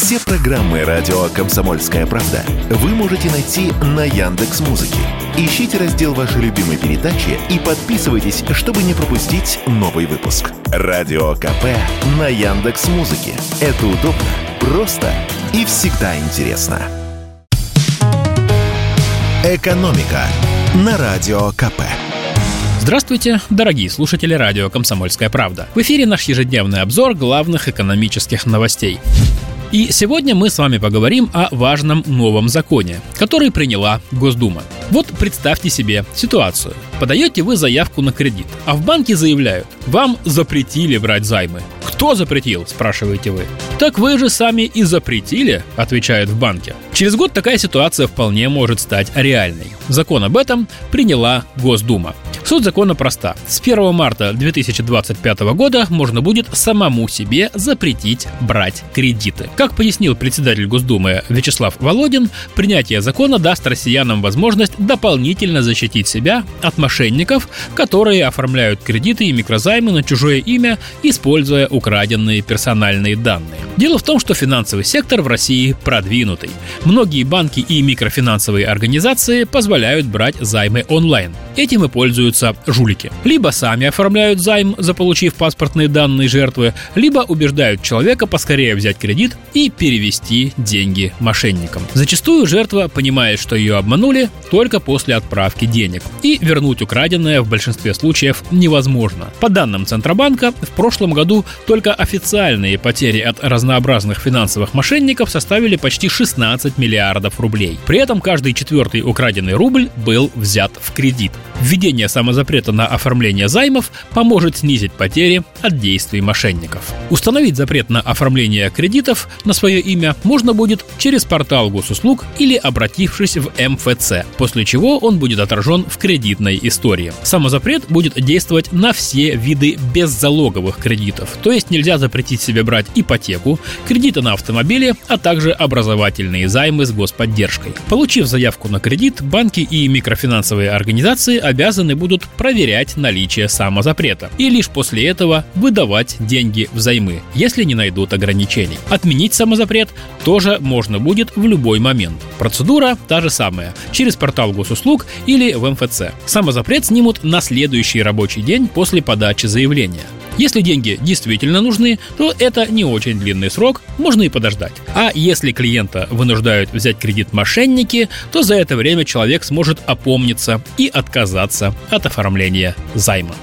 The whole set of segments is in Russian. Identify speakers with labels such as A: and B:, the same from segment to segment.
A: Все программы радио Комсомольская правда вы можете найти на Яндекс Музыке. Ищите раздел вашей любимой передачи и подписывайтесь, чтобы не пропустить новый выпуск. Радио КП на Яндекс Музыке. Это удобно, просто и всегда интересно. Экономика на радио КП.
B: Здравствуйте, дорогие слушатели радио «Комсомольская правда». В эфире наш ежедневный обзор главных экономических новостей. И сегодня мы с вами поговорим о важном новом законе, который приняла Госдума. Вот представьте себе ситуацию. Подаете вы заявку на кредит, а в банке заявляют, вам запретили брать займы. Кто запретил, спрашиваете вы. Так вы же сами и запретили, отвечают в банке. Через год такая ситуация вполне может стать реальной. Закон об этом приняла Госдума. Суть закона проста. С 1 марта 2025 года можно будет самому себе запретить брать кредиты. Как пояснил председатель Госдумы Вячеслав Володин, принятие закона даст россиянам возможность дополнительно защитить себя от мошенников, которые оформляют кредиты и микрозаймы на чужое имя, используя украденные персональные данные. Дело в том, что финансовый сектор в России продвинутый. Многие банки и микрофинансовые организации позволяют брать займы онлайн. Этим и пользуются жулики. Либо сами оформляют займ, заполучив паспортные данные жертвы, либо убеждают человека поскорее взять кредит и перевести деньги мошенникам. Зачастую жертва понимает, что ее обманули только после отправки денег. И вернуть украденное в большинстве случаев невозможно. По данным Центробанка, в прошлом году только официальные потери от разнообразных финансовых мошенников составили почти 16 миллиардов рублей. При этом каждый четвертый украденный рубль был взят в кредит. Введение самозапрета на оформление займов поможет снизить потери от действий мошенников. Установить запрет на оформление кредитов на свое имя можно будет через портал госуслуг или обратившись в МФЦ, после чего он будет отражен в кредитной истории. Самозапрет будет действовать на все виды беззалоговых кредитов, то есть нельзя запретить себе брать ипотеку, кредиты на автомобили, а также образовательные займы с господдержкой. Получив заявку на кредит, банки и микрофинансовые организации обязаны будут проверять наличие самозапрета и лишь после этого выдавать деньги взаймы, если не найдут ограничений. Отменить самозапрет тоже можно будет в любой момент. Процедура та же самая, через портал госуслуг или в МФЦ. Самозапрет снимут на следующий рабочий день после подачи заявления. Если деньги действительно нужны, то это не очень длинный срок, можно и подождать. А если клиента вынуждают взять кредит мошенники, то за это время человек сможет опомниться и отказаться от оформления займа.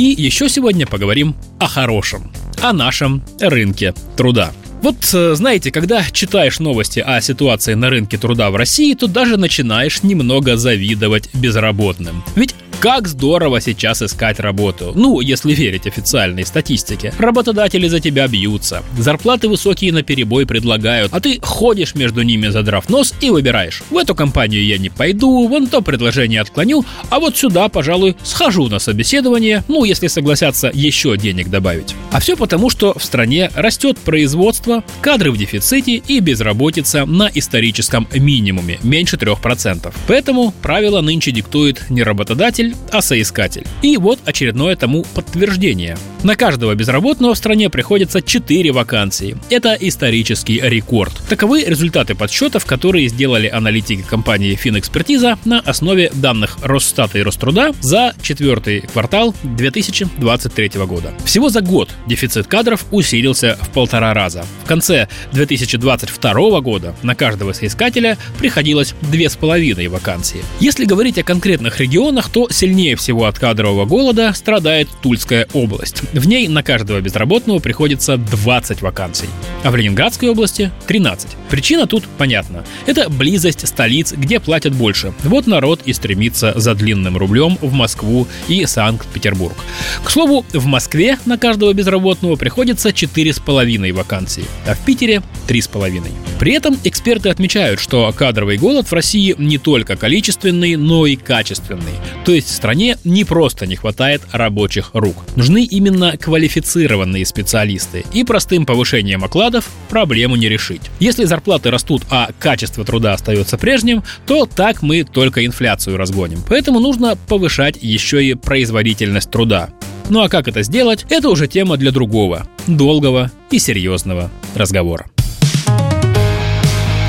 B: И еще сегодня поговорим о хорошем, о нашем рынке труда. Вот э, знаете, когда читаешь новости о ситуации на рынке труда в России, то даже начинаешь немного завидовать безработным. Ведь как здорово сейчас искать работу. Ну, если верить официальной статистике. Работодатели за тебя бьются. Зарплаты высокие на перебой предлагают, а ты ходишь между ними, задрав нос и выбираешь. В эту компанию я не пойду, вон то предложение отклоню, а вот сюда, пожалуй, схожу на собеседование, ну, если согласятся еще денег добавить. А все потому, что в стране растет производство, кадры в дефиците и безработица на историческом минимуме, меньше 3%. Поэтому правило нынче диктует не работодатель, потребитель, а соискатель. И вот очередное тому подтверждение. На каждого безработного в стране приходится 4 вакансии. Это исторический рекорд. Таковы результаты подсчетов, которые сделали аналитики компании Финэкспертиза на основе данных Росстата и Роструда за четвертый квартал 2023 года. Всего за год дефицит кадров усилился в полтора раза. В конце 2022 года на каждого соискателя приходилось 2,5 вакансии. Если говорить о конкретных регионах, то сильнее всего от кадрового голода страдает Тульская область. В ней на каждого безработного приходится 20 вакансий, а в Ленинградской области 13. Причина тут понятна. Это близость столиц, где платят больше. Вот народ и стремится за длинным рублем в Москву и Санкт-Петербург. К слову, в Москве на каждого безработного приходится 4,5 вакансии, а в Питере 3,5. При этом эксперты отмечают, что кадровый голод в России не только количественный, но и качественный. То есть в стране не просто не хватает рабочих рук. Нужны именно квалифицированные специалисты. И простым повышением окладов проблему не решить. Если зарплаты растут, а качество труда остается прежним, то так мы только инфляцию разгоним. Поэтому нужно повышать еще и производительность труда. Ну а как это сделать, это уже тема для другого, долгого и серьезного разговора.